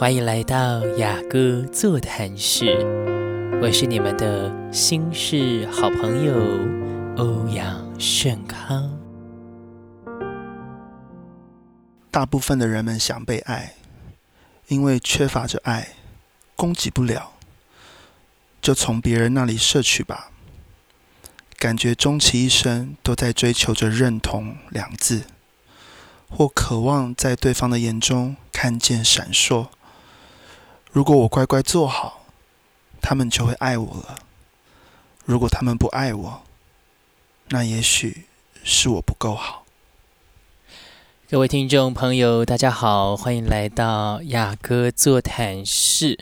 欢迎来到雅歌座谈室，我是你们的心事好朋友欧阳盛康。大部分的人们想被爱，因为缺乏着爱，供给不了，就从别人那里摄取吧。感觉终其一生都在追求着认同两字，或渴望在对方的眼中看见闪烁。如果我乖乖做好，他们就会爱我了；如果他们不爱我，那也许是我不够好。各位听众朋友，大家好，欢迎来到雅歌座谈室。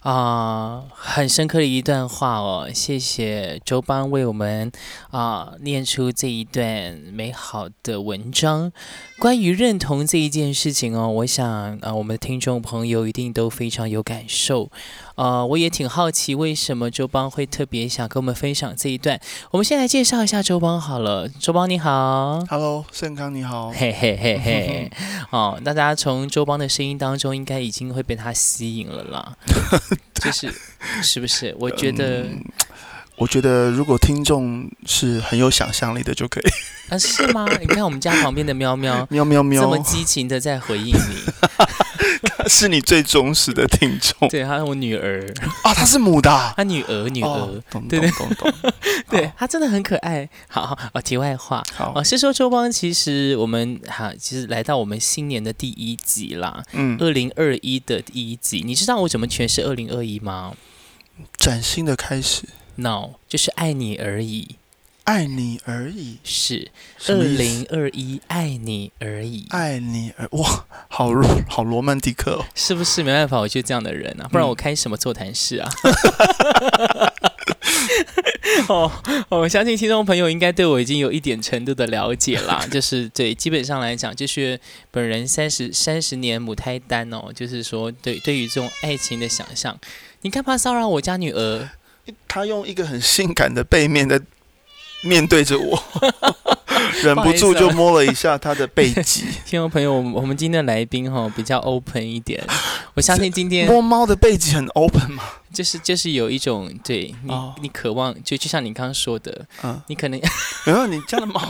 啊，很深刻的一段话哦，谢谢周邦为我们啊念出这一段美好的文章。关于认同这一件事情哦，我想啊，我们的听众朋友一定都非常有感受。呃，我也挺好奇，为什么周邦会特别想跟我们分享这一段？我们先来介绍一下周邦好了。周邦你好，Hello，盛康你好，嘿嘿嘿嘿。哦，大家从周邦的声音当中，应该已经会被他吸引了啦。就是是不是？我觉得，我觉得如果听众是很有想象力的，就可以。啊，是吗？你看我们家旁边的喵喵，喵喵喵，这么激情的在回应你。是你最忠实的听众。对，她是我女儿啊，她是母的，她女儿，女儿，对对，懂懂懂。对，她真的很可爱。好好哦，题外话，哦，是说周邦，其实我们哈，其实来到我们新年的第一集啦，嗯，二零二一的第一集，你知道我怎么诠释二零二一吗？崭新的开始，no，就是爱你而已。爱你而已，是二零二一，爱你而已，爱你而哇，好好罗曼蒂克哦，是不是？没办法，我就这样的人啊，不然我开什么座谈室啊？哦，我相信听众朋友应该对我已经有一点程度的了解啦，就是对，基本上来讲，就是本人三十三十年母胎单哦，就是说，对，对于这种爱情的想象，你干嘛骚扰我家女儿？他用一个很性感的背面在。面对着我，忍不住就摸了一下他的背脊。听众朋友，我们我们今天的来宾哈比较 open 一点，我相信今天摸猫的背脊很 open 嘛，就是就是有一种对你你渴望，就就像你刚刚说的，嗯，你可能然后你家的猫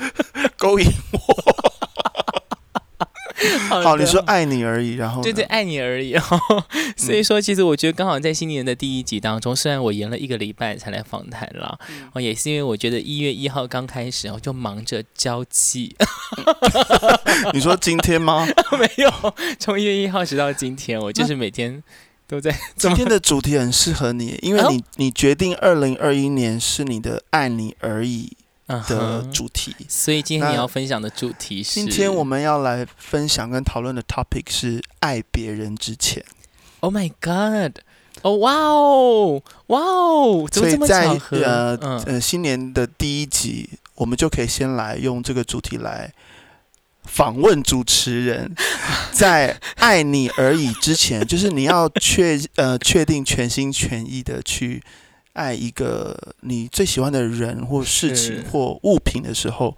勾引我。好，你说爱你而已，然后对对，爱你而已。所以说，其实我觉得刚好在新年的第一集当中，虽然我延了一个礼拜才来访谈了，哦，也是因为我觉得一月一号刚开始，我就忙着交际。你说今天吗？没有，从一月一号直到今天，我就是每天都在。今天的主题很适合你，因为你你决定二零二一年是你的爱你而已。的主题，所以今天你要分享的主题是，今天我们要来分享跟讨论的 topic 是爱别人之前。Oh my god！哦，哇哦，哇哦，怎么这么巧合？呃呃，新年的第一集，我们就可以先来用这个主题来访问主持人，在爱你而已之前，就是你要确呃确定全心全意的去。爱一个你最喜欢的人或事情或物品的时候，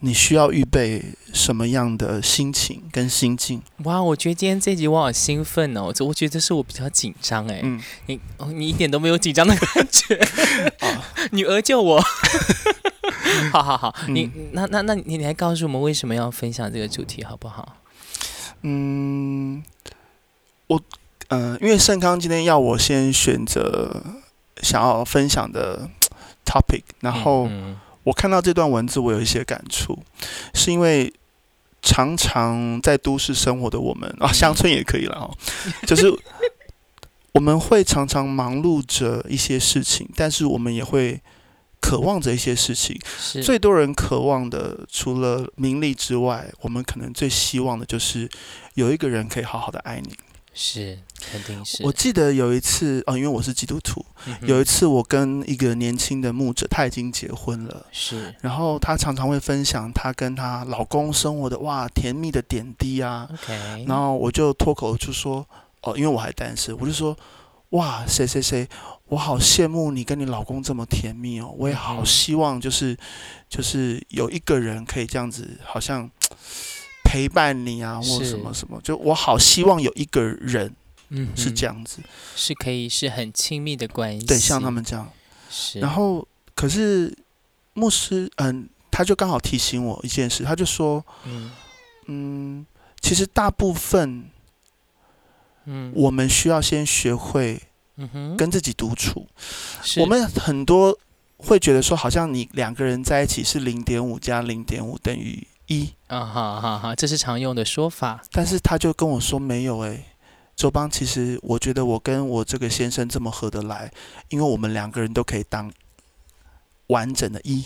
你需要预备什么样的心情跟心境？哇，我觉得今天这集我好兴奋哦！我觉得是我比较紧张哎，你你一点都没有紧张的感觉。女儿救我！好 好好，你那那那你你来告诉我们为什么要分享这个主题好不好？嗯，我嗯，因为盛康今天要我先选择。想要分享的 topic，然后我看到这段文字，我有一些感触，是因为常常在都市生活的我们啊，乡村也可以了哦，就是 我们会常常忙碌着一些事情，但是我们也会渴望着一些事情。最多人渴望的，除了名利之外，我们可能最希望的就是有一个人可以好好的爱你。是，肯定是。我记得有一次，哦，因为我是基督徒，有一次我跟一个年轻的牧者，他已经结婚了，是。然后他常常会分享他跟他老公生活的哇甜蜜的点滴啊。OK。然后我就脱口就说，哦，因为我还单身，我就说，哇，谁谁谁，我好羡慕你跟你老公这么甜蜜哦，我也好希望就是就是有一个人可以这样子，好像。陪伴你啊，或什么什么，就我好希望有一个人，嗯，是这样子，是可以是很亲密的关系，对，像他们这样。是，然后可是牧师，嗯，他就刚好提醒我一件事，他就说，嗯。嗯，其实大部分，嗯，我们需要先学会，嗯哼，跟自己独处。我们很多会觉得说，好像你两个人在一起是零点五加零点五等于。一。啊哈哈哈，这是常用的说法。但是他就跟我说没有哎，周邦，其实我觉得我跟我这个先生这么合得来，因为我们两个人都可以当完整的一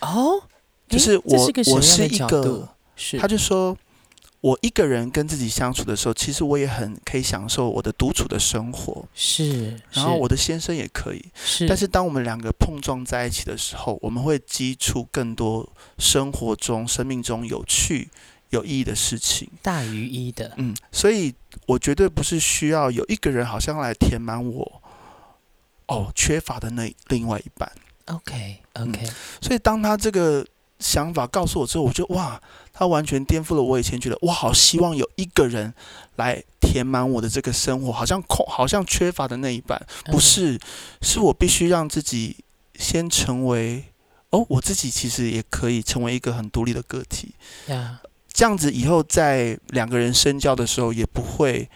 哦，就是我我是一个，他就说。我一个人跟自己相处的时候，其实我也很可以享受我的独处的生活。是，然后我的先生也可以。是，但是当我们两个碰撞在一起的时候，我们会激出更多生活中、生命中有趣、有意义的事情。大于一的，嗯，所以我绝对不是需要有一个人好像来填满我哦缺乏的那另外一半。OK，OK。所以当他这个。想法告诉我之后，我就哇，他完全颠覆了我以前觉得我好希望有一个人来填满我的这个生活，好像空，好像缺乏的那一半，不是，是我必须让自己先成为哦，我自己其实也可以成为一个很独立的个体，这样子以后在两个人深交的时候也不会，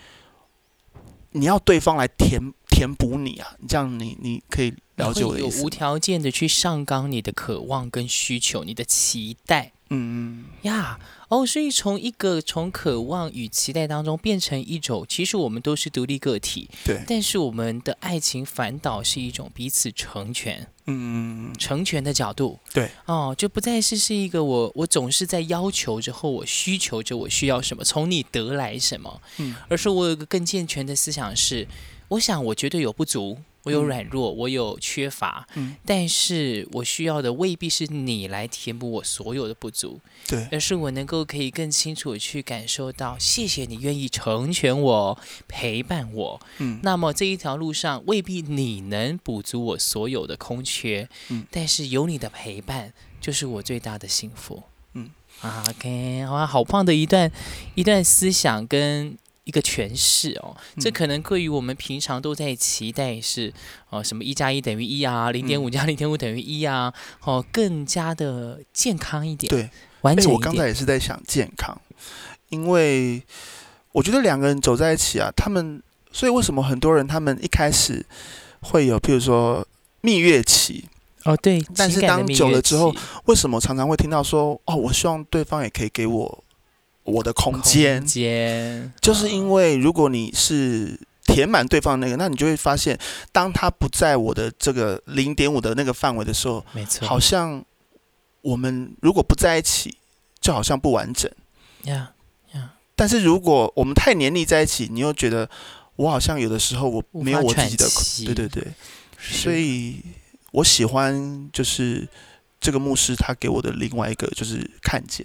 你要对方来填填补你啊，这样你你可以。了解有无条件的去上纲你的渴望跟需求，你的期待，嗯嗯。呀，哦，所以从一个从渴望与期待当中变成一种，其实我们都是独立个体，对，但是我们的爱情反倒是一种彼此成全，嗯嗯成全的角度，对，哦，就不再是是一个我我总是在要求之后我需求着我需要什么，从你得来什么，嗯，而是我有一个更健全的思想是，我想我绝对有不足。我有软弱，我有缺乏，嗯，但是我需要的未必是你来填补我所有的不足，对，而是我能够可以更清楚的去感受到，谢谢你愿意成全我，陪伴我，嗯，那么这一条路上未必你能补足我所有的空缺，嗯，但是有你的陪伴就是我最大的幸福，嗯，OK，哇，好棒的一段一段思想跟。一个诠释哦，这可能对于我们平常都在期待是哦什么一加一等于一啊，零点五加零点五等于一啊，哦更加的健康一点，对，完整我刚才也是在想健康，因为我觉得两个人走在一起啊，他们所以为什么很多人他们一开始会有，譬如说蜜月期哦，对，但是当久了之后，为什么常常会听到说哦，我希望对方也可以给我。我的空间，就是因为如果你是填满对方那个，那你就会发现，当他不在我的这个零点五的那个范围的时候，没错，好像我们如果不在一起，就好像不完整。呀呀！但是如果我们太黏腻在一起，你又觉得我好像有的时候我没有我自己的，对对对，所以我喜欢就是。这个牧师他给我的另外一个就是看见，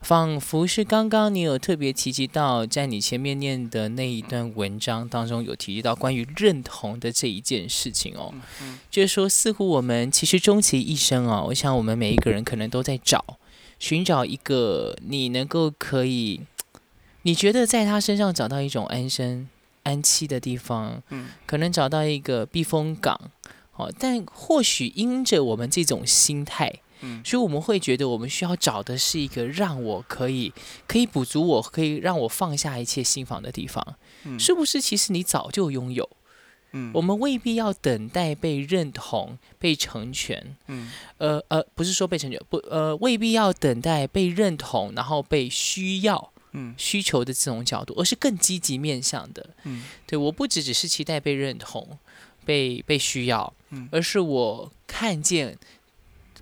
仿佛是刚刚你有特别提及到，在你前面念的那一段文章当中有提及到关于认同的这一件事情哦，就是说似乎我们其实终其一生啊，我想我们每一个人可能都在找寻找一个你能够可以，你觉得在他身上找到一种安身安栖的地方，嗯，可能找到一个避风港。哦，但或许因着我们这种心态，嗯，所以我们会觉得我们需要找的是一个让我可以可以补足我可以让我放下一切心房的地方，嗯，是不是？其实你早就拥有，嗯，我们未必要等待被认同、被成全，嗯，呃呃，不是说被成全，不，呃，未必要等待被认同，然后被需要，嗯，需求的这种角度，而是更积极面向的，嗯，对，我不只只是期待被认同。被被需要，而是我看见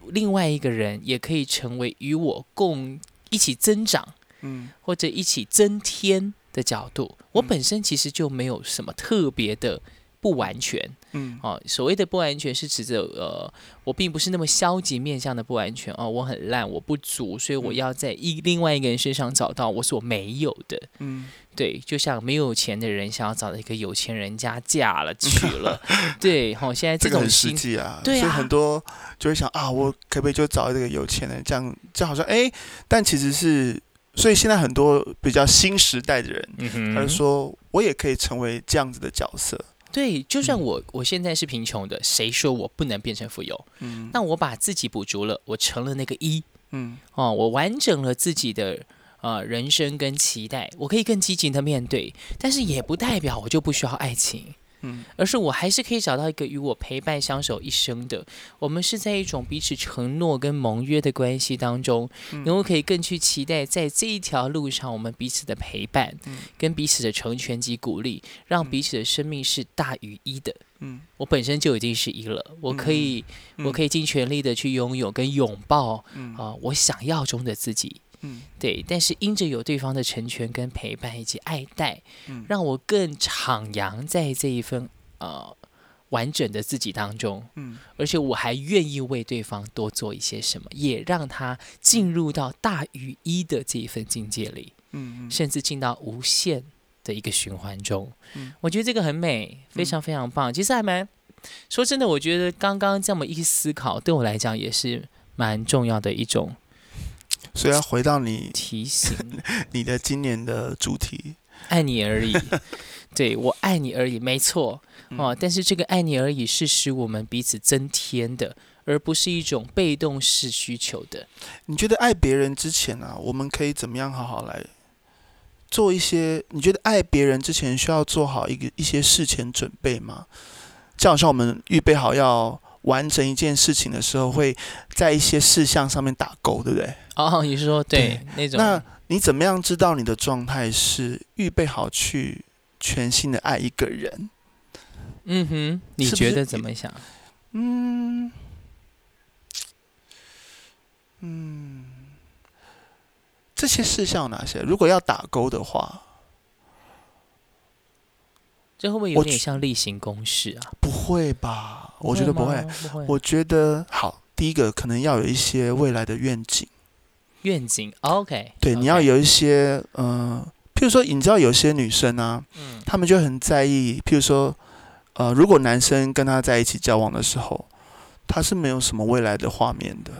另外一个人也可以成为与我共一起增长，嗯，或者一起增添的角度。我本身其实就没有什么特别的不完全。嗯，哦，所谓的不完全是指着呃，我并不是那么消极面向的不完全哦，我很烂，我不足，所以我要在一另外一个人身上找到我所没有的。嗯，对，就像没有钱的人想要找到一个有钱人家嫁了娶了，对，好，现在这种实际啊，对啊，所以很多就会想啊，我可不可以就找一个有钱人，这样这好像哎，但其实是，所以现在很多比较新时代的人，他就说我也可以成为这样子的角色。对，就算我我现在是贫穷的，谁说我不能变成富有？嗯，那我把自己补足了，我成了那个一，嗯，哦，我完整了自己的呃人生跟期待，我可以更积极的面对，但是也不代表我就不需要爱情。而是我还是可以找到一个与我陪伴相守一生的，我们是在一种彼此承诺跟盟约的关系当中，能够可以更去期待在这一条路上我们彼此的陪伴，跟彼此的成全及鼓励，让彼此的生命是大于一的。嗯，我本身就已经是一了，我可以，我可以尽全力的去拥有跟拥抱，啊，我想要中的自己。嗯，对，但是因着有对方的成全跟陪伴以及爱戴，嗯，让我更徜徉在这一份呃完整的自己当中，嗯，而且我还愿意为对方多做一些什么，也让他进入到大于一的这一份境界里，嗯，甚至进到无限的一个循环中，嗯，我觉得这个很美，非常非常棒。其实还蛮说真的，我觉得刚刚这么一思考，对我来讲也是蛮重要的一种。所以要回到你提醒 你的今年的主题，爱你而已。对我爱你而已，没错哦。但是这个爱你而已是使我们彼此增添的，而不是一种被动式需求的。你觉得爱别人之前啊，我们可以怎么样好好来做一些？你觉得爱别人之前需要做好一个一些事前准备吗？就好像我们预备好要。完成一件事情的时候，会在一些事项上面打勾，对不对？哦，你是说对那种？那你怎么样知道你的状态是预备好去全新的爱一个人？嗯哼，你觉得怎么想？嗯嗯，这些事项哪些？如果要打勾的话。这会不会有点像例行公事啊？不会吧？我觉得不会。我觉得好，第一个可能要有一些未来的愿景。愿景，OK。对，你要有一些，呃，譬如说，你知道有些女生啊，嗯，她们就很在意，譬如说，呃，如果男生跟她在一起交往的时候，他是没有什么未来的画面的。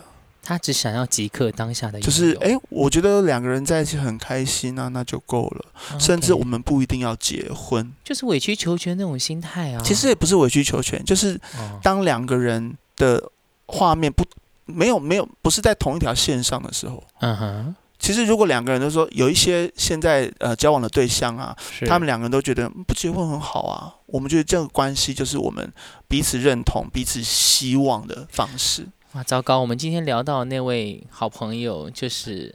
他只想要即刻当下的，就是哎，我觉得两个人在一起很开心啊，那就够了。甚至我们不一定要结婚，就是委曲求全那种心态啊。其实也不是委曲求全，就是当两个人的画面不没有没有不是在同一条线上的时候，嗯哼。其实如果两个人都说有一些现在呃交往的对象啊，他们两个人都觉得不结婚很好啊，我们觉得这个关系就是我们彼此认同、彼此希望的方式。哇，糟糕！我们今天聊到那位好朋友，就是，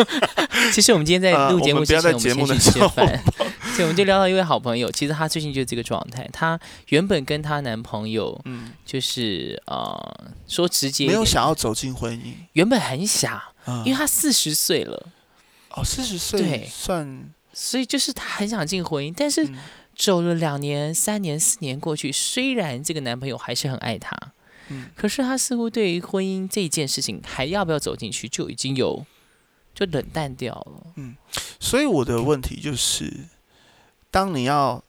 其实我们今天在录节目之前，我们先去吃饭，对，我们就聊到一位好朋友。其实她最近就是这个状态，她原本跟她男朋友，嗯，就是呃，说直接没有想要走进婚姻，原本很想，因为她四十岁了，哦，四十岁，对，算，所以就是她很想进婚姻，但是走了两年、三年、四年过去，虽然这个男朋友还是很爱她。可是她似乎对于婚姻这件事情，还要不要走进去，就已经有就冷淡掉了。嗯，所以我的问题就是，当你要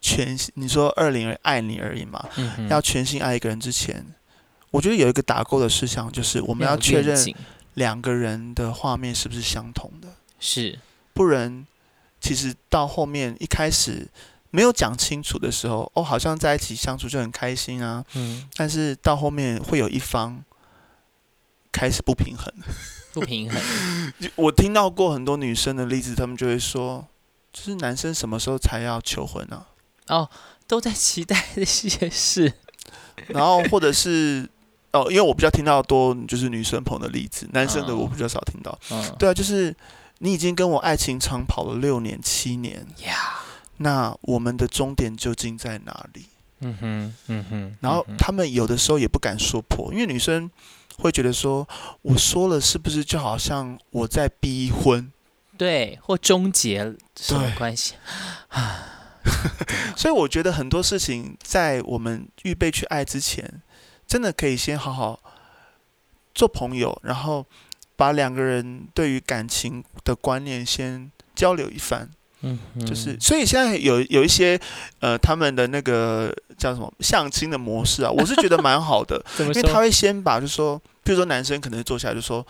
全你说二零爱你而已嘛，要全心爱一个人之前，我觉得有一个打勾的事项，就是我们要确认两个人的画面是不是相同的。是，不然其实到后面一开始。没有讲清楚的时候，哦，好像在一起相处就很开心啊。嗯。但是到后面会有一方开始不平衡。不平衡。我听到过很多女生的例子，她们就会说：“就是男生什么时候才要求婚呢？”哦，都在期待这些事。然后或者是哦，因为我比较听到多就是女生朋友的例子，男生的我比较少听到。嗯。对啊，就是你已经跟我爱情长跑了六年、七年。呀。那我们的终点究竟在哪里？嗯哼，嗯哼。然后他们有的时候也不敢说破，因为女生会觉得说，我说了是不是就好像我在逼婚？对，或终结什么关系？啊，所以我觉得很多事情在我们预备去爱之前，真的可以先好好做朋友，然后把两个人对于感情的观念先交流一番。嗯，就是，所以现在有有一些呃，他们的那个叫什么相亲的模式啊，我是觉得蛮好的，因为他会先把，就说，比如说男生可能坐下来就说，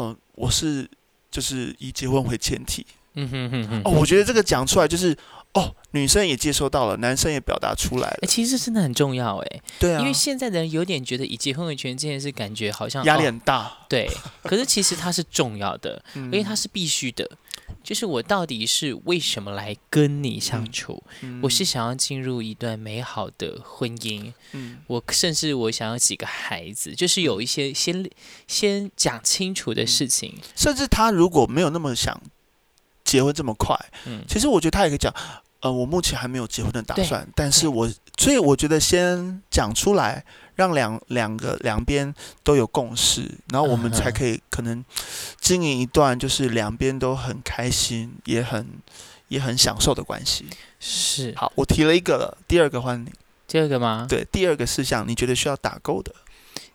嗯，我是就是以结婚为前提。嗯哼哼哼。哦，我觉得这个讲出来就是。哦，女生也接收到了，男生也表达出来了。其实真的很重要，哎，对啊，因为现在的人有点觉得以结婚为前提这件事，感觉好像压力很大。对，可是其实它是重要的，因为它是必须的。就是我到底是为什么来跟你相处？我是想要进入一段美好的婚姻。嗯，我甚至我想要几个孩子，就是有一些先先讲清楚的事情。甚至他如果没有那么想。结婚这么快，嗯，其实我觉得他也可以讲，呃，我目前还没有结婚的打算，但是我所以我觉得先讲出来，让两两个两边都有共识，然后我们才可以可能经营一段就是两边都很开心，也很也很享受的关系。是，好，我提了一个了，第二个换你，第二个吗？对，第二个事项你觉得需要打勾的，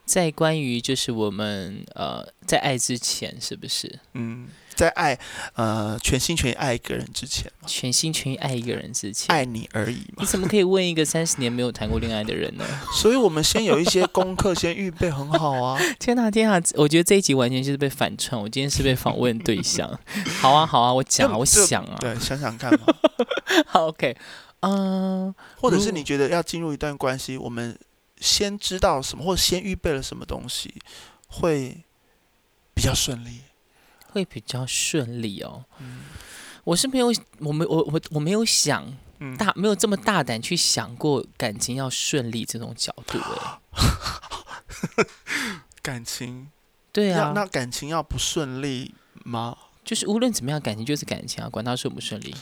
在关于就是我们呃在爱之前是不是？嗯。在爱，呃，全心全意爱一个人之前，全心全意爱一个人之前，爱你而已嘛？你怎么可以问一个三十年没有谈过恋爱的人呢？所以，我们先有一些功课，先预备很好啊！天哪，天哪！我觉得这一集完全就是被反串。我今天是被访问对象。好啊，好啊，我讲啊，我想啊，对，想想看嘛。好，OK，嗯，或者是你觉得要进入一段关系，我们先知道什么，或者先预备了什么东西，会比较顺利。会比较顺利哦。嗯，我是没有，我没我我我没有想大，没有这么大胆去想过感情要顺利这种角度哎。感情，对啊，那感情要不顺利吗？就是无论怎么样，感情就是感情啊，管它顺不顺利。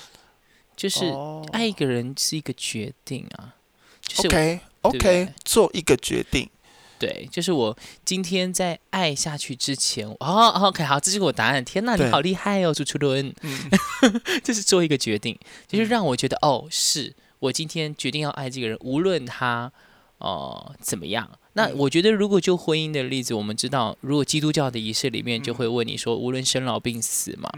就是爱一个人是一个决定啊。OK OK，做一个决定。对，就是我今天在爱下去之前，哦，OK，好，这是我答案。天哪，你好厉害哦，朱初伦，就是做一个决定，就是让我觉得，哦，是我今天决定要爱这个人，无论他哦怎么样。那我觉得，如果就婚姻的例子，我们知道，如果基督教的仪式里面就会问你说，无论生老病死嘛，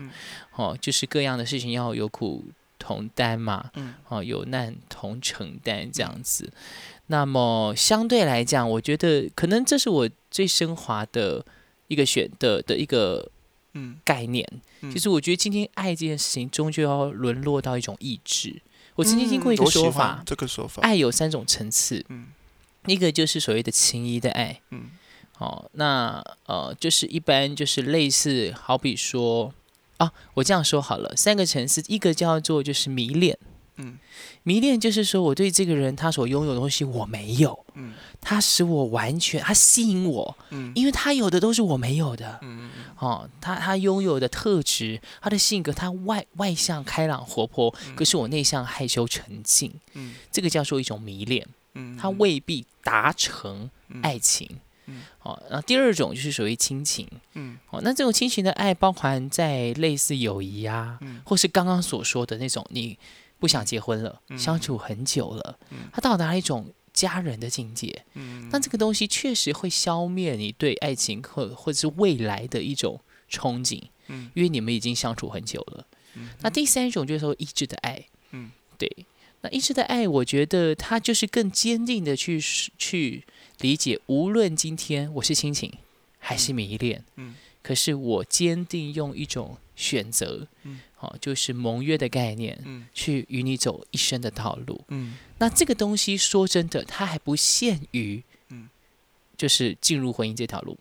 哦，就是各样的事情要有苦同担嘛，嗯哦，有难同承担这样子。那么相对来讲，我觉得可能这是我最升华的一个选的的一个嗯概念。其实我觉得今天爱这件事情终究要沦落到一种意志。我曾经听过一个说法，这个说法，爱有三种层次。嗯，一个就是所谓的情谊的爱。嗯，好，那呃，就是一般就是类似，好比说啊，我这样说好了，三个层次，一个叫做就是迷恋。嗯，迷恋就是说，我对这个人他所拥有的东西我没有，嗯，他使我完全，他吸引我，嗯，因为他有的都是我没有的，哦，他他拥有的特质，他的性格，他外外向开朗活泼，可是我内向害羞沉静，嗯，这个叫做一种迷恋，嗯，他未必达成爱情，嗯，哦，然后第二种就是属于亲情，嗯，哦，那这种亲情的爱包含在类似友谊啊，嗯，或是刚刚所说的那种你。不想结婚了，相处很久了，他到达一种家人的境界。嗯，那这个东西确实会消灭你对爱情或或者是未来的一种憧憬。嗯，因为你们已经相处很久了。嗯，那第三种就是说一致的爱。嗯，对，那意志的爱，我觉得他就是更坚定的去去理解，无论今天我是亲情还是迷恋，嗯，可是我坚定用一种选择，嗯。好，就是盟约的概念，嗯，去与你走一生的道路，嗯，那这个东西说真的，它还不限于，嗯，就是进入婚姻这条路。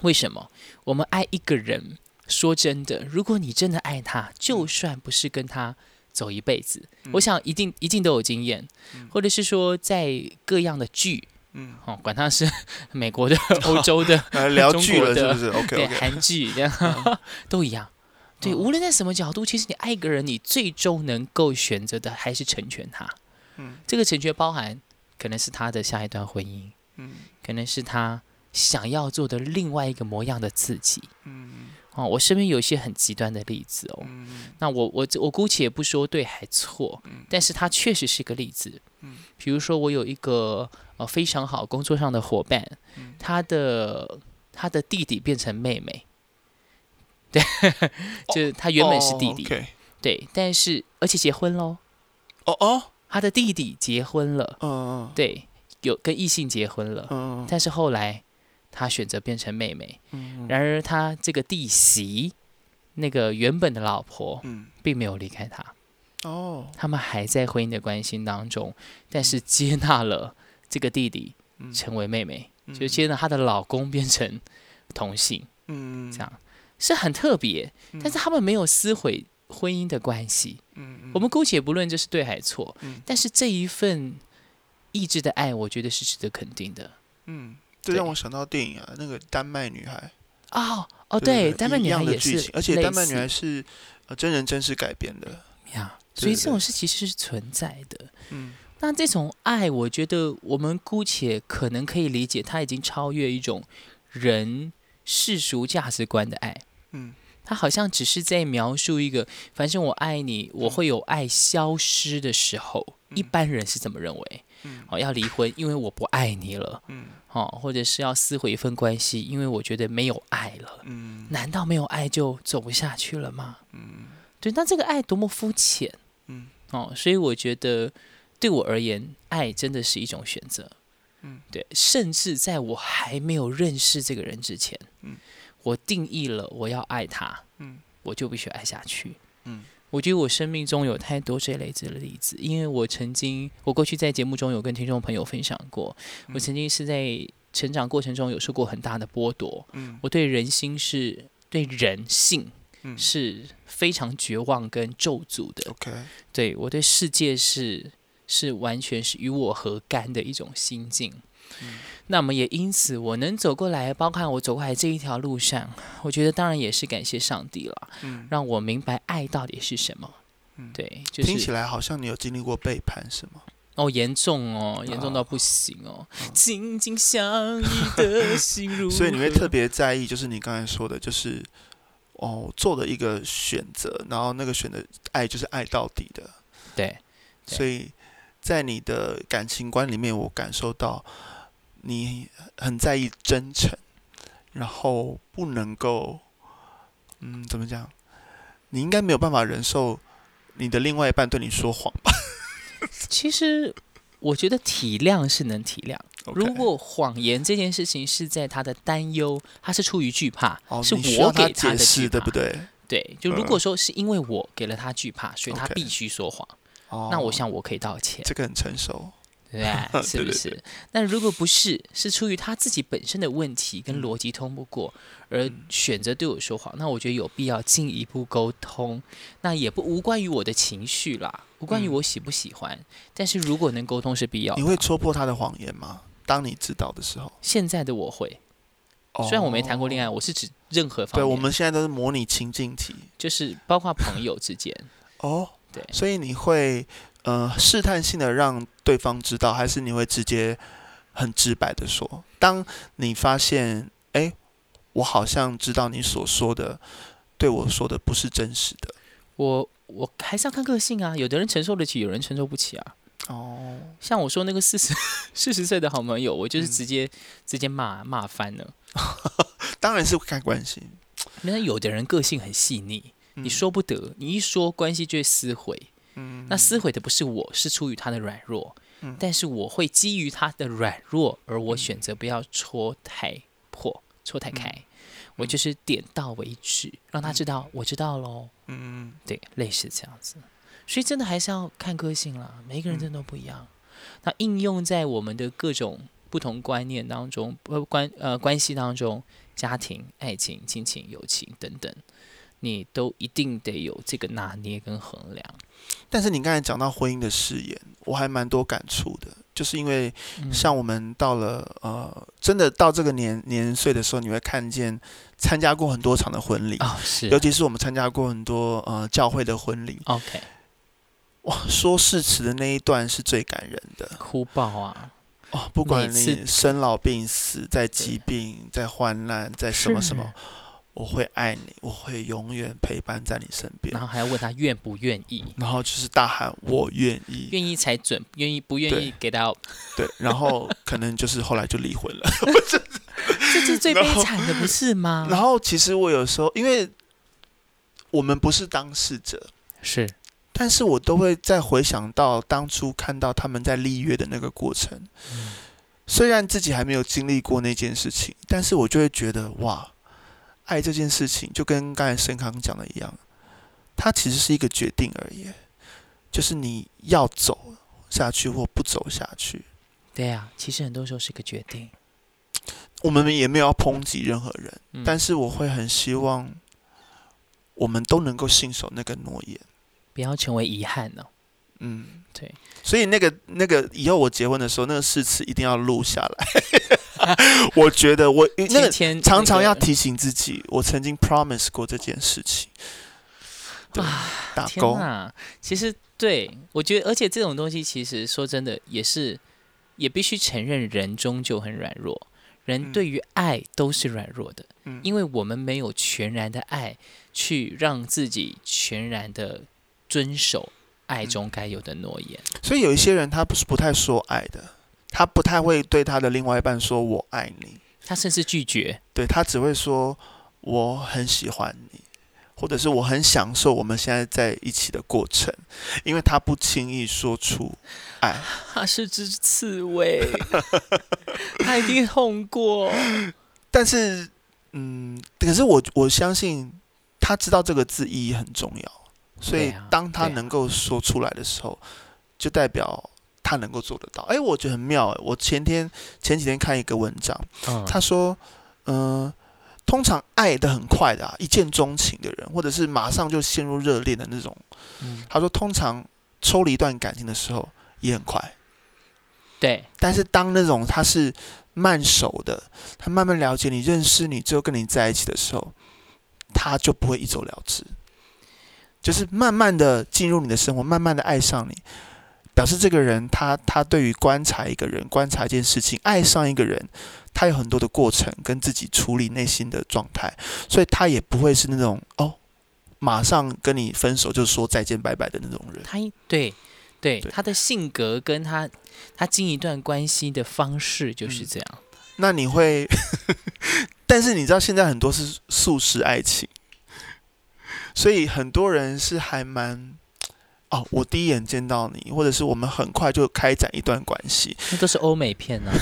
为什么？我们爱一个人，说真的，如果你真的爱他，就算不是跟他走一辈子，我想一定一定都有经验，或者是说在各样的剧，嗯，哦，管他是 美国的、欧洲的、聊剧了是不是？OK，韩剧这样都一样。对，无论在什么角度，其实你爱一个人，你最终能够选择的还是成全他。嗯，这个成全包含可能是他的下一段婚姻，嗯，可能是他想要做的另外一个模样的自己，嗯，哦，我身边有一些很极端的例子哦。那我我我姑且不说对还错，但是它确实是个例子。嗯，比如说我有一个呃非常好工作上的伙伴，他的他的弟弟变成妹妹，对，就是他原本是弟弟，对，但是而且结婚喽。哦哦，他的弟弟结婚了。嗯嗯，对，有跟异性结婚了。嗯嗯，但是后来。他选择变成妹妹，然而他这个弟媳，那个原本的老婆，并没有离开他。哦，他们还在婚姻的关系当中，但是接纳了这个弟弟成为妹妹，就接纳她的老公变成同性。嗯这样。是很特别，但是他们没有撕毁婚姻的关系。嗯我们姑且不论这是对还是错，但是这一份意志的爱，我觉得是值得肯定的。嗯。这让我想到电影啊，那个丹麦女孩哦哦，对，丹麦女孩也是，而且丹麦女孩是呃真人真事改编的呀，所以这种事其实是存在的。嗯，那这种爱，我觉得我们姑且可能可以理解，它已经超越一种人世俗价值观的爱。嗯，它好像只是在描述一个，反正我爱你，我会有爱消失的时候，一般人是怎么认为？嗯，哦，要离婚，因为我不爱你了。嗯。哦，或者是要撕毁一份关系，因为我觉得没有爱了。嗯，难道没有爱就走不下去了吗？嗯，对，那这个爱多么肤浅。嗯，哦，所以我觉得对我而言，爱真的是一种选择。嗯，对，甚至在我还没有认识这个人之前，嗯，我定义了我要爱他，嗯，我就必须爱下去。嗯。我觉得我生命中有太多这类子的例子，因为我曾经，我过去在节目中有跟听众朋友分享过，我曾经是在成长过程中有受过很大的剥夺，嗯，我对人心是对人性是非常绝望跟咒诅的，OK，对我对世界是是完全是与我何干的一种心境。那么也因此，我能走过来，包括我走过来这一条路上，我觉得当然也是感谢上帝了，嗯，让我明白爱到底是什么。嗯，对，就是听起来好像你有经历过背叛，是吗？哦，严重哦，严重到不行哦。紧紧相依的心如 所以你会特别在意，就是你刚才说的，就是哦，做的一个选择，然后那个选择爱就是爱到底的。对，所以在你的感情观里面，我感受到。你很在意真诚，然后不能够，嗯，怎么讲？你应该没有办法忍受你的另外一半对你说谎吧？其实我觉得体谅是能体谅。如果谎言这件事情是在他的担忧，他是出于惧怕，是我给他的惧怕，对不对？对，就如果说是因为我给了他惧怕，所以他必须说谎，那我想我可以道歉。这个很成熟。对，是不是？那如果不是，是出于他自己本身的问题跟逻辑通不过，而选择对我说谎，那我觉得有必要进一步沟通。那也不无关于我的情绪啦，无关于我喜不喜欢。但是如果能沟通是必要。你会戳破他的谎言吗？当你知道的时候，现在的我会。虽然我没谈过恋爱，我是指任何方面。对，我们现在都是模拟情境题，就是包括朋友之间。哦，对，所以你会。呃，试探性的让对方知道，还是你会直接很直白的说？当你发现，哎，我好像知道你所说的对我说的不是真实的，我我还是要看个性啊。有的人承受得起，有人承受不起啊。哦，像我说那个四十 四十岁的好朋友，我就是直接直接骂骂翻了。当然是看关系，那有的人个性很细腻，你说不得，你一说关系就会撕毁。那撕毁的不是我，是出于他的软弱。嗯，但是我会基于他的软弱，而我选择不要戳太破、戳太开。我就是点到为止，让他知道我知道喽。嗯，对，类似这样子。所以真的还是要看个性啦，每一个人真的都不一样。那应用在我们的各种不同观念当中，呃关呃关系当中，家庭、爱情、亲情、友情等等。你都一定得有这个拿捏跟衡量，但是你刚才讲到婚姻的誓言，我还蛮多感触的，就是因为像我们到了呃，真的到这个年年岁的时候，你会看见参加过很多场的婚礼啊，是，尤其是我们参加过很多呃教会的婚礼，OK，哇，说誓词的那一段是最感人的，哭爆啊，哦，不管你生老病死，在疾病，在患难，在什么什么。我会爱你，我会永远陪伴在你身边。然后还要问他愿不愿意，然后就是大喊我愿意，愿意才准，愿意不愿意给到 对，然后可能就是后来就离婚了，这是最悲惨的，不是吗？然后其实我有时候，因为我们不是当事者，是，但是我都会再回想到当初看到他们在立约的那个过程，虽然自己还没有经历过那件事情，但是我就会觉得哇。爱这件事情，就跟刚才盛康讲的一样，它其实是一个决定而已，就是你要走下去或不走下去。对啊，其实很多时候是个决定。我们也没有要抨击任何人，但是我会很希望我们都能够信守那个诺言，不要成为遗憾呢。嗯，对。所以那个那个以后我结婚的时候，那个誓词一定要录下来。我觉得我那个常常要提醒自己，我曾经 promise 过这件事情。对，打勾啊！其实对我觉得，而且这种东西，其实说真的，也是也必须承认，人终究很软弱。人对于爱都是软弱的，嗯，因为我们没有全然的爱，去让自己全然的遵守爱中该有的诺言。所以有一些人，他不是不太说爱的。他不太会对他的另外一半说“我爱你”，他甚至拒绝。对他只会说“我很喜欢你”，或者是我很享受我们现在在一起的过程，因为他不轻易说出爱。他是只刺猬，他一定痛过。但是，嗯，可是我我相信他知道这个字意义很重要，所以当他能够说出来的时候，就代表。他能够做得到，哎，我觉得很妙。哎，我前天前几天看一个文章，他说，嗯，通常爱的很快的，啊一见钟情的人，或者是马上就陷入热恋的那种，他说，通常抽离一段感情的时候也很快。对，但是当那种他是慢熟的，他慢慢了解你、认识你，最后跟你在一起的时候，他就不会一走了之，就是慢慢的进入你的生活，慢慢的爱上你。表示这个人，他他对于观察一个人、观察一件事情、爱上一个人，他有很多的过程跟自己处理内心的状态，所以他也不会是那种哦，马上跟你分手就说再见拜拜的那种人。他对对，他的性格跟他他经一段关系的方式就是这样。那你会，但是你知道现在很多是素食爱情，所以很多人是还蛮。哦，我第一眼见到你，或者是我们很快就开展一段关系，那都是欧美片呢。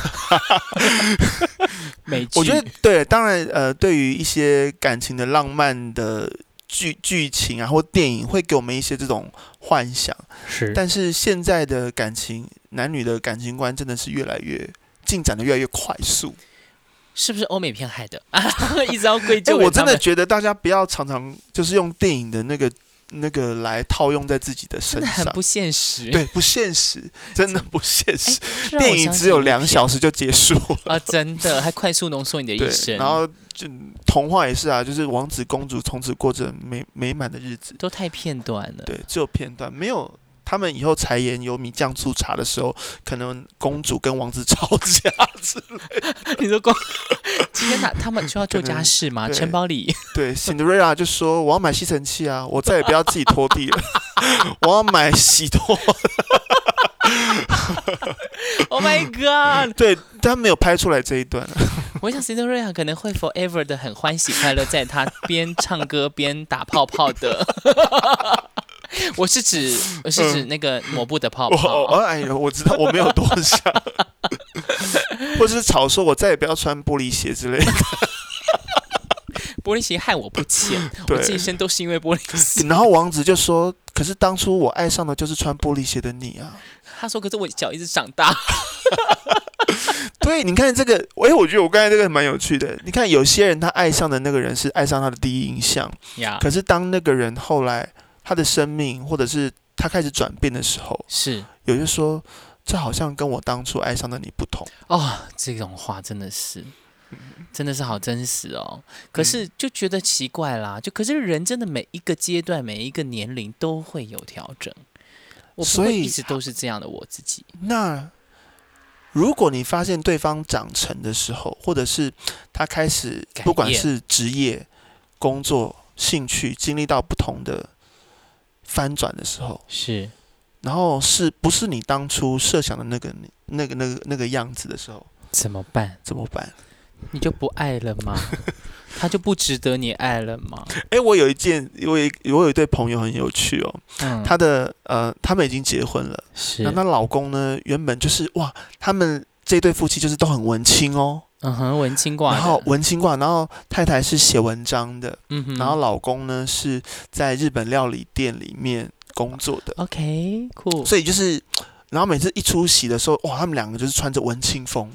美我觉得对，当然呃，对于一些感情的浪漫的剧剧情啊，或电影，会给我们一些这种幻想。是，但是现在的感情，男女的感情观真的是越来越进展的越来越快速。是不是欧美片害的？一直要归咎。我真的觉得大家不要常常就是用电影的那个。那个来套用在自己的身上，很不现实。对，不现实，真的不现实。电影只有两小时就结束了啊！真的，还快速浓缩你的一生。然后就童话也是啊，就是王子公主从此过着美美满的日子，都太片段了。对，只有片段，没有。他们以后柴盐油米酱醋茶的时候，可能公主跟王子吵架之类。你说公今 天他他们就要做家事吗？城堡里对，Cinderella 就说我要买吸尘器啊，我再也不要自己拖地了，我要买洗拖。Oh my god！对他没有拍出来这一段。我想 Cinderella 可能会 forever 的很欢喜快乐，在他边唱歌边打泡泡的。我是指我是指那个抹布的泡泡。哎呦，我知道我没有多想，或者是吵说我再也不要穿玻璃鞋之类的。玻璃鞋害我不浅，我这一生都是因为玻璃鞋。然后王子就说：“可是当初我爱上的就是穿玻璃鞋的你啊。”他说：“可是我脚一直长大。”对，你看这个，哎，我觉得我刚才这个蛮有趣的。你看有些人他爱上的那个人是爱上他的第一印象，可是当那个人后来。他的生命，或者是他开始转变的时候，是有些说，这好像跟我当初爱上的你不同哦。这种话真的是，真的是好真实哦。可是就觉得奇怪啦，就可是人真的每一个阶段、每一个年龄都会有调整，我不会一直都是这样的我自己。那如果你发现对方长成的时候，或者是他开始不管是职业。工作、兴趣经历到不同的翻转的时候，是，然后是不是你当初设想的那个、那个、那个、那个样子的时候，怎么办？怎么办？你就不爱了吗？他就不值得你爱了吗？哎，我有一件，我有我有一对朋友很有趣哦，嗯，他的呃，他们已经结婚了，是，那她老公呢，原本就是哇，他们这对夫妻就是都很文青哦，嗯哼，文青挂，然后文青挂，然后太太是写文章的，嗯哼，然后老公呢是在日本料理店里面工作的，OK，酷，所以就是。然后每次一出席的时候，哇，他们两个就是穿着文青风。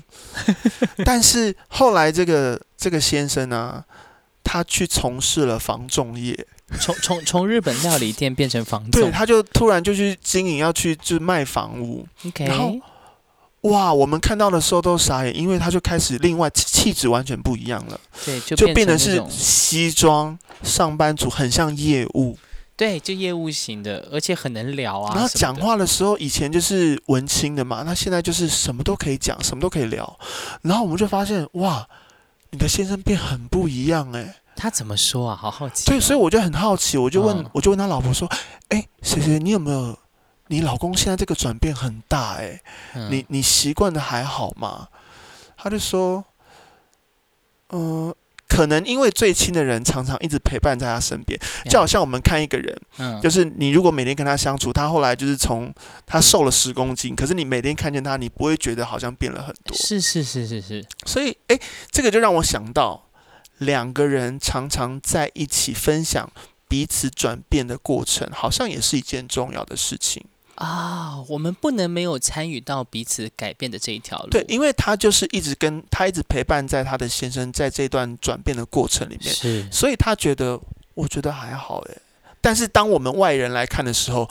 但是后来这个这个先生呢，他去从事了房仲业，从从从日本料理店变成房仲，对，他就突然就去经营，要去就卖房屋。OK，然后哇，我们看到的时候都傻眼，因为他就开始另外气质完全不一样了，对，就就变成是西装上班族，很像业务。对，就业务型的，而且很能聊啊。然后讲话的时候，以前就是文青的嘛，那现在就是什么都可以讲，什么都可以聊。然后我们就发现，哇，你的先生变很不一样哎。他怎么说啊？好好奇。对，所以我就很好奇，我就问，我就问他老婆说：“哎，谁谁，你有没有？你老公现在这个转变很大哎，你你习惯的还好吗？”他就说：“嗯。”可能因为最亲的人常常一直陪伴在他身边，就好像我们看一个人，嗯就是你如果每天跟他相处，他后来就是从他瘦了十公斤，可是你每天看见他，你不会觉得好像变了很多。是是是是是。所以，哎，这个就让我想到，两个人常常在一起分享彼此转变的过程，好像也是一件重要的事情。啊，我们不能没有参与到彼此改变的这一条路。对，因为他就是一直跟他一直陪伴在他的先生在这段转变的过程里面，是，所以他觉得，我觉得还好哎。但是当我们外人来看的时候，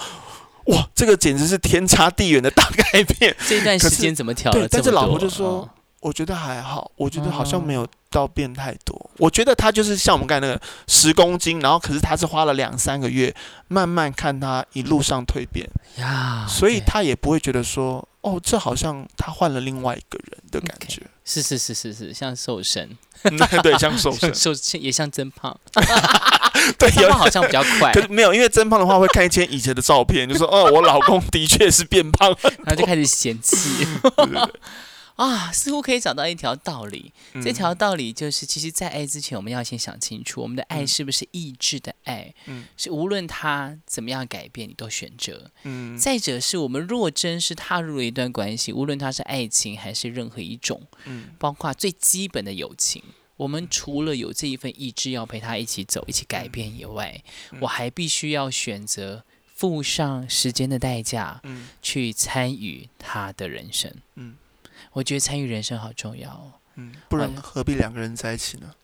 哇，这个简直是天差地远的大改变。这段时间怎么调了？但是老婆就说。我觉得还好，我觉得好像没有到变太多。我觉得他就是像我们刚才那个十公斤，然后可是他是花了两三个月，慢慢看他一路上蜕变呀，所以他也不会觉得说，哦，这好像他换了另外一个人的感觉。是是是是是，像瘦身，对，像瘦身，瘦也像增胖，对，增胖好像比较快。可是没有，因为增胖的话会看一些以前的照片，就说，哦，我老公的确是变胖，然后就开始嫌弃。啊，似乎可以找到一条道理。这条道理就是，其实，在爱之前，我们要先想清楚，我们的爱是不是意志的爱？嗯，是无论他怎么样改变，你都选择。嗯，再者是我们若真是踏入了一段关系，无论他是爱情还是任何一种，嗯，包括最基本的友情，我们除了有这一份意志要陪他一起走、一起改变以外，我还必须要选择付上时间的代价，嗯，去参与他的人生，嗯。我觉得参与人生好重要哦。嗯，不然何必两个人在一起呢？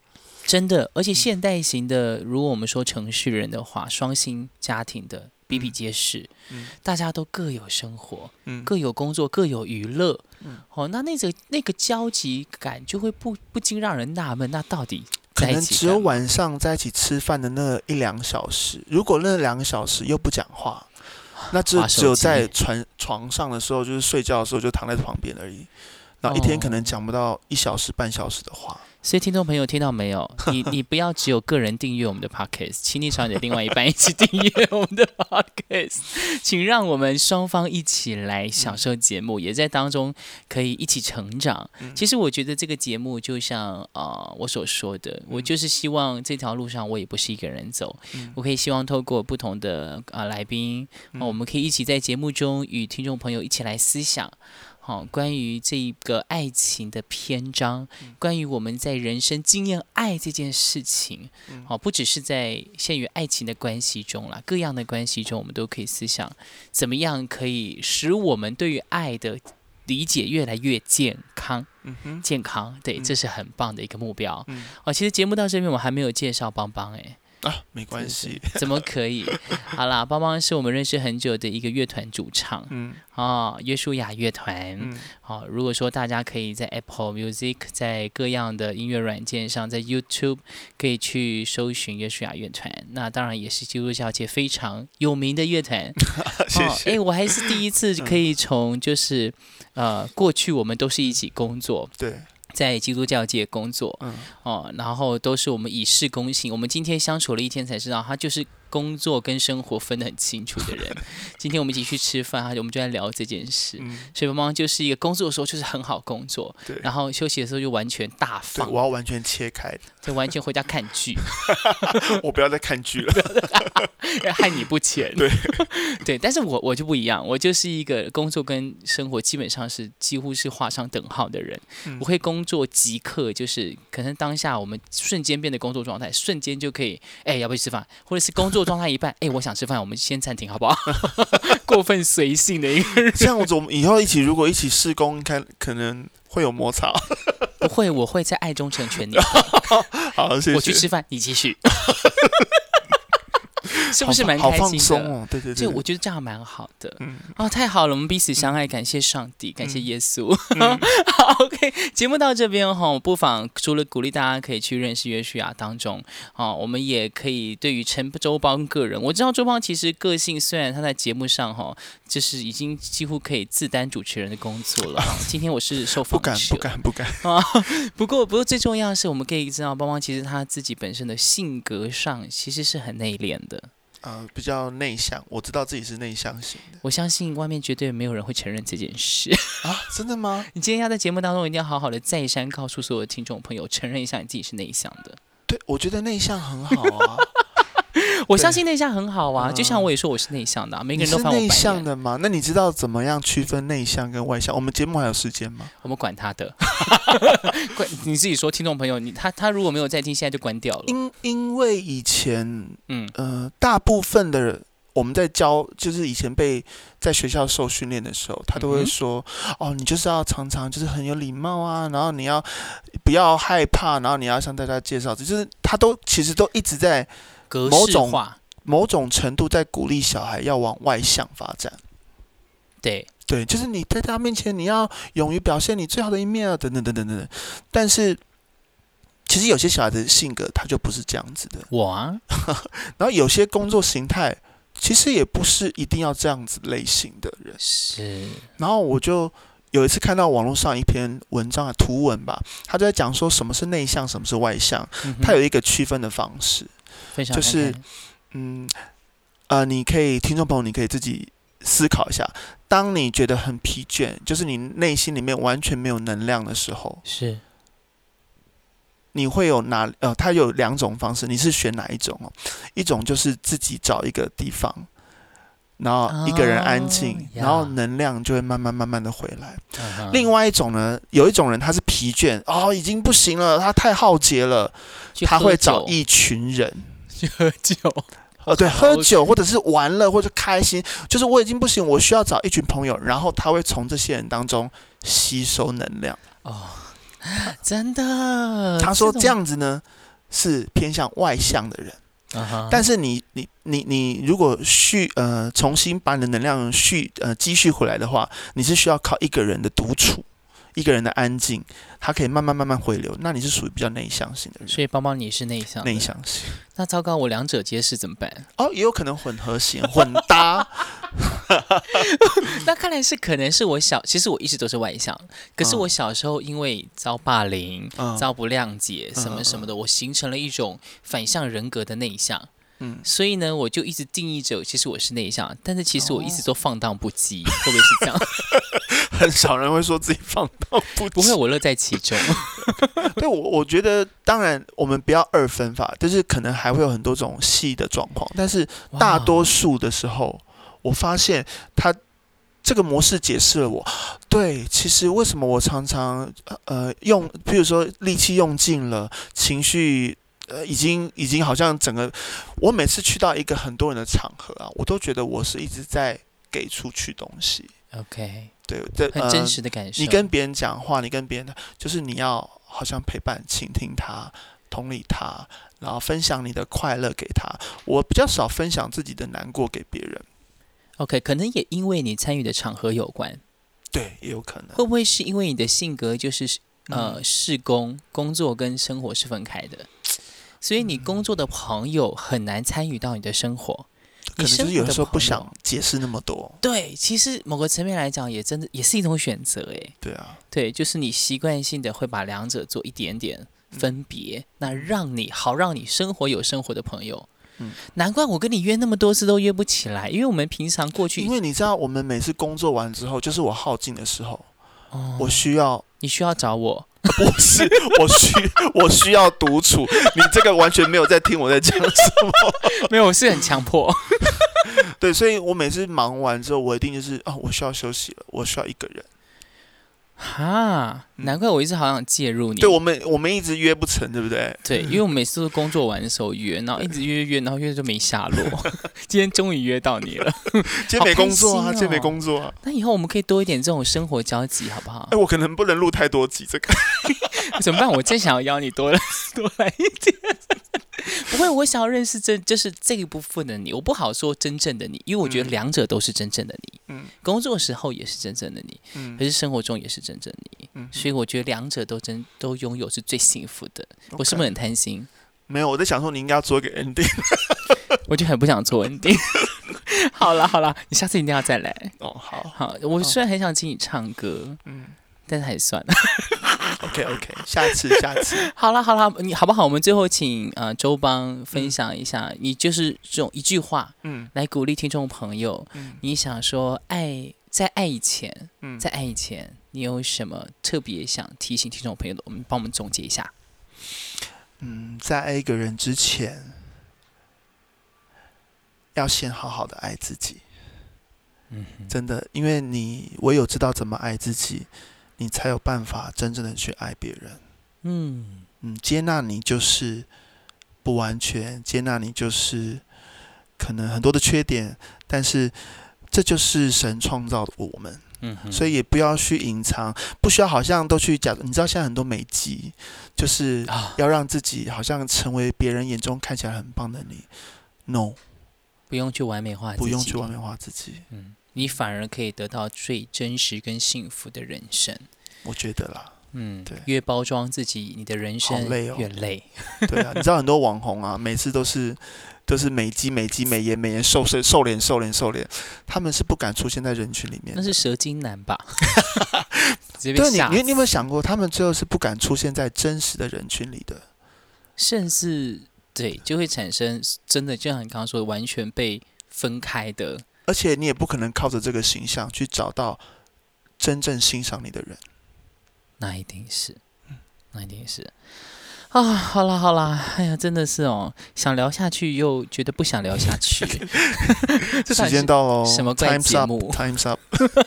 真的，而且现代型的，如果我们说城市人的话，双薪家庭的比比皆是。嗯，大家都各有生活，嗯，各有工作，各有娱乐。嗯，哦，那那个那个交集感就会不不禁让人纳闷，那到底 可能只有晚上在一起吃饭的那一两小时，如果那两个小时又不讲话。那就只有在床床上的时候，就是睡觉的时候就躺在旁边而已，然后一天可能讲不到一小时半小时的话。所以，听众朋友听到没有？你你不要只有个人订阅我们的 podcast，请你找你的另外一半一起订阅我们的 podcast，请让我们双方一起来享受节目，也在当中可以一起成长。其实，我觉得这个节目就像啊，我所说的，我就是希望这条路上我也不是一个人走，我可以希望透过不同的啊来宾，我们可以一起在节目中与听众朋友一起来思想。好，关于这一个爱情的篇章，关于我们在人生经验爱这件事情，好，不只是在限于爱情的关系中啦，各样的关系中，我们都可以思想，怎么样可以使我们对于爱的理解越来越健康，健康，对，这是很棒的一个目标。哦，其实节目到这边，我还没有介绍邦邦，哎。啊，没关系，怎么可以？好啦，邦邦是我们认识很久的一个乐团主唱，嗯，哦，约书亚乐团，嗯，好，如果说大家可以在 Apple Music，在各样的音乐软件上，在 YouTube 可以去搜寻约书亚乐团，那当然也是基督教界非常有名的乐团。谢谢。哎，我还是第一次可以从就是呃，过去我们都是一起工作，对。在基督教界工作，嗯，哦，然后都是我们以事公信。我们今天相处了一天，才知道他就是。工作跟生活分得很清楚的人，今天我们一起去吃饭，我们就在聊这件事。所以帮帮就是一个工作的时候就是很好工作，对，然后休息的时候就完全大放。我要完全切开，就完全回家看剧。我不要再看剧了，害你不浅。对对，但是我我就不一样，我就是一个工作跟生活基本上是几乎是画上等号的人。我会工作即刻，就是可能当下我们瞬间变得工作状态，瞬间就可以，哎，要不要去吃饭，或者是工作。做状态一半，哎，我想吃饭，我们先暂停好不好？过分随性的一个人，这样子我们以后一起，如果一起施工，看可能会有摩擦。不会，我会在爱中成全你。好，谢谢。我去吃饭，你继续。是不是蛮开心的？对对对，就我觉得这样蛮好的。嗯，哦，太好了，我们彼此相爱，感谢上帝，感谢耶稣。好，OK，节目到这边哈，不妨除了鼓励大家可以去认识约书亚当中，啊，我们也可以对于陈周邦个人，我知道周邦其实个性虽然他在节目上哈，就是已经几乎可以自担主持人的工作了。今天我是受访，不敢不敢不敢啊。不过不过最重要的是，我们可以知道邦邦其实他自己本身的性格上其实是很内敛的。呃，比较内向，我知道自己是内向型的。我相信外面绝对没有人会承认这件事啊！真的吗？你今天要在节目当中一定要好好的再三告诉所有的听众朋友，承认一下你自己是内向的。对，我觉得内向很好啊。我相信内向很好啊，就像我也说我是内向的，每个人都内向的吗？那你知道怎么样区分内向跟外向？我们节目还有时间吗？我们管他的，管你自己说，听众朋友，你他他如果没有在听，现在就关掉了。因因为以前，嗯呃，大部分的人我们在教，就是以前被在学校受训练的时候，他都会说，哦，你就是要常常就是很有礼貌啊，然后你要不要害怕，然后你要向大家介绍，就是他都其实都一直在。某种某种程度在鼓励小孩要往外向发展，对。对，就是你在他面前你要勇于表现你最好的一面啊，等等等等等等。但是其实有些小孩的性格他就不是这样子的，我啊，然后有些工作形态其实也不是一定要这样子类型的人，是。然后我就有一次看到网络上一篇文章啊，图文吧，他就在讲说什么是内向，什么是外向，他有一个区分的方式。就是，嗯，呃，你可以，听众朋友，你可以自己思考一下，当你觉得很疲倦，就是你内心里面完全没有能量的时候，是，你会有哪？呃，它有两种方式，你是选哪一种哦？一种就是自己找一个地方，然后一个人安静，然后能量就会慢慢慢慢的回来。另外一种呢，有一种人他是疲倦，哦，已经不行了，他太耗竭了，他会找一群人。去喝酒，呃，对，喝酒或者是玩乐或者开心，就是我已经不行，我需要找一群朋友，然后他会从这些人当中吸收能量。哦，真的？他说这样子呢是偏向外向的人，但是你你你你如果续呃重新把你的能量续呃积蓄回来的话，你是需要靠一个人的独处。一个人的安静，他可以慢慢慢慢回流。那你是属于比较内向型的人，所以包包你是内向，内向型。那糟糕，我两者皆是怎么办？哦，也有可能混合型，混搭。那看来是可能是我小，其实我一直都是外向，可是我小时候因为遭霸凌、遭不谅解什么什么的，我形成了一种反向人格的内向。嗯，所以呢，我就一直定义着，其实我是内向，但是其实我一直都放荡不羁，会不会是这样？很少人会说自己放荡不，不会，我乐在其中。对，我我觉得，当然我们不要二分法，就是可能还会有很多种细的状况，但是大多数的时候，我发现他这个模式解释了我，对，其实为什么我常常呃用，比如说力气用尽了，情绪。呃，已经已经好像整个，我每次去到一个很多人的场合啊，我都觉得我是一直在给出去东西。OK，对，这很真实的感受。你跟别人讲话，你跟别人的，就是你要好像陪伴、倾听他、同理他，然后分享你的快乐给他。我比较少分享自己的难过给别人。OK，可能也因为你参与的场合有关。对，也有可能。会不会是因为你的性格就是呃，事工工作跟生活是分开的？所以你工作的朋友很难参与到你的生活，可能就是有的时候不想解释那么多。对，其实某个层面来讲，也真的也是一种选择，哎。对啊，对，就是你习惯性的会把两者做一点点分别，那让你好让你生活有生活的朋友。嗯，难怪我跟你约那么多次都约不起来，因为我们平常过去，因为你知道，我们每次工作完之后，就是我耗尽的时候，我需要，你需要找我，不是，我需我需要独处。你这个完全没有在听我在讲什么，没有，我是很强迫。对，所以我每次忙完之后，我一定就是啊，我需要休息了，我需要一个人。哈，难怪我一直好想介入你。对我们，我们一直约不成，对不对？对，因为我每次都工作完的时候约，然后一直约约，然后约就没下落。今天终于约到你了，今天没工作啊，今天没工作啊。那以后我们可以多一点这种生活交集，好不好？哎，我可能不能录太多集这个，怎么办？我真想要邀你多来 多来一点。不会，我想要认识真，就是这一部分的你。我不好说真正的你，因为我觉得两者都是真正的你。嗯，工作时候也是真正的你，嗯，可是生活中也是真正的你。嗯，所以我觉得两者都真都拥有是最幸福的。我是不是很贪心？没有，我在想说你应该要做一个 ending。我就很不想做 ending。好了好了，你下次一定要再来。哦，好好，我虽然很想请你唱歌，嗯，但是还是算了。OK OK，下次下次。好了好了，你好不好？我们最后请呃周邦分享一下，你就是这种一句话，嗯，来鼓励听众朋友。嗯，你想说爱在爱以前，嗯，在爱以前，你有什么特别想提醒听众朋友的？我们帮我们总结一下。嗯，在爱一个人之前，要先好好的爱自己。嗯，真的，因为你唯有知道怎么爱自己。你才有办法真正的去爱别人，嗯。嗯，接纳你就是不完全，接纳你就是可能很多的缺点，但是这就是神创造的我们，嗯，所以也不要去隐藏，不需要好像都去假，你知道现在很多美肌，就是要让自己好像成为别人眼中看起来很棒的你，no，不用去完美化，不用去完美化自己，嗯。你反而可以得到最真实跟幸福的人生，我觉得啦，嗯，对，越包装自己，你的人生越累。对啊，你知道很多网红啊，每次都是都是美肌美肌美颜美颜瘦身瘦脸瘦脸瘦脸，他们是不敢出现在人群里面。那是蛇精男吧？对，你你你有没有想过，他们最后是不敢出现在真实的人群里的，甚至对，就会产生真的，就像你刚刚说的，完全被分开的。而且你也不可能靠着这个形象去找到真正欣赏你的人，那一定是，那一定是。啊，好啦好啦，哎呀，真的是哦，想聊下去又觉得不想聊下去。时间到喽，什么怪节目？Time's up。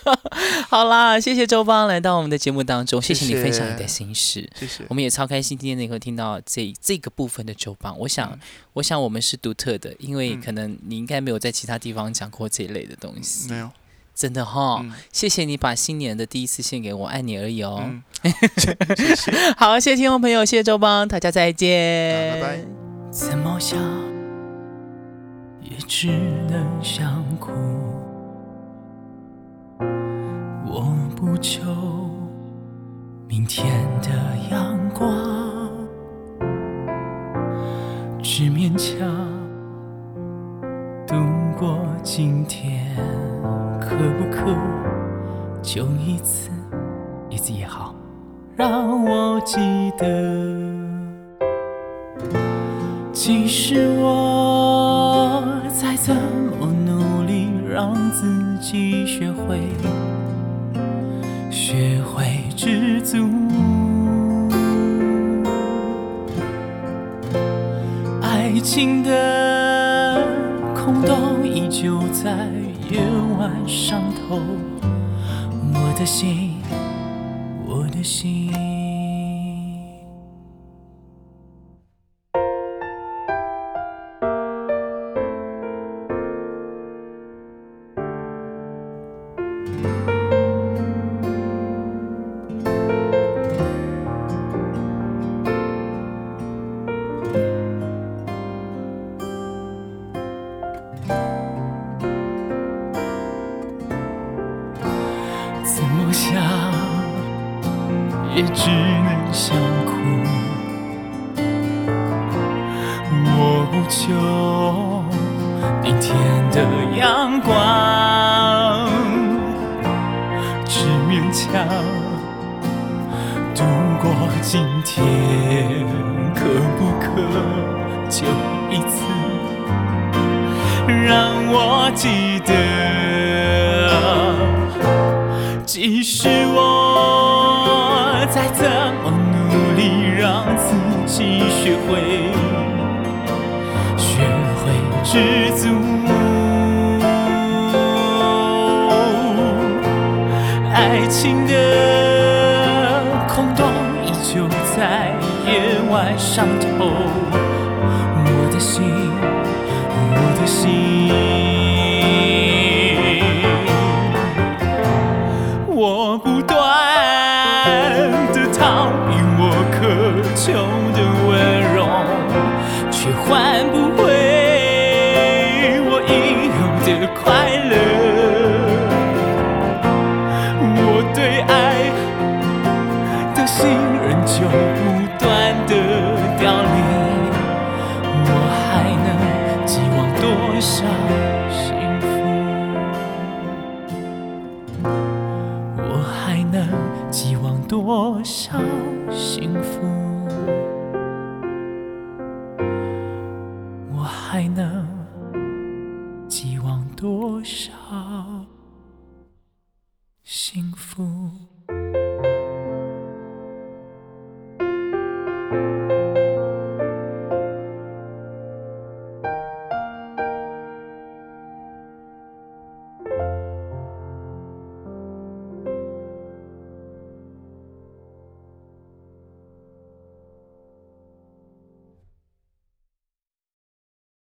好啦，谢谢周邦来到我们的节目当中，谢谢你分享你的心事，谢谢。我们也超开心今天能够听到这这个部分的周邦。我想，我想我们是独特的，因为可能你应该没有在其他地方讲过这一类的东西。没有。真的哈，谢谢你把新年的第一次献给我，爱你而已哦。谢谢，好，谢谢听众朋友，谢谢周邦，大家再见，拜拜。怎么想也只能想哭，我不求明天的阳光，只勉强度过今天。可不可就一次，一次也好，让我记得。即使我再怎么努力，让自己学会，学会知足。爱情的伤透，我的心，我的心。情的空洞依旧在夜晚伤透我的心，我的心。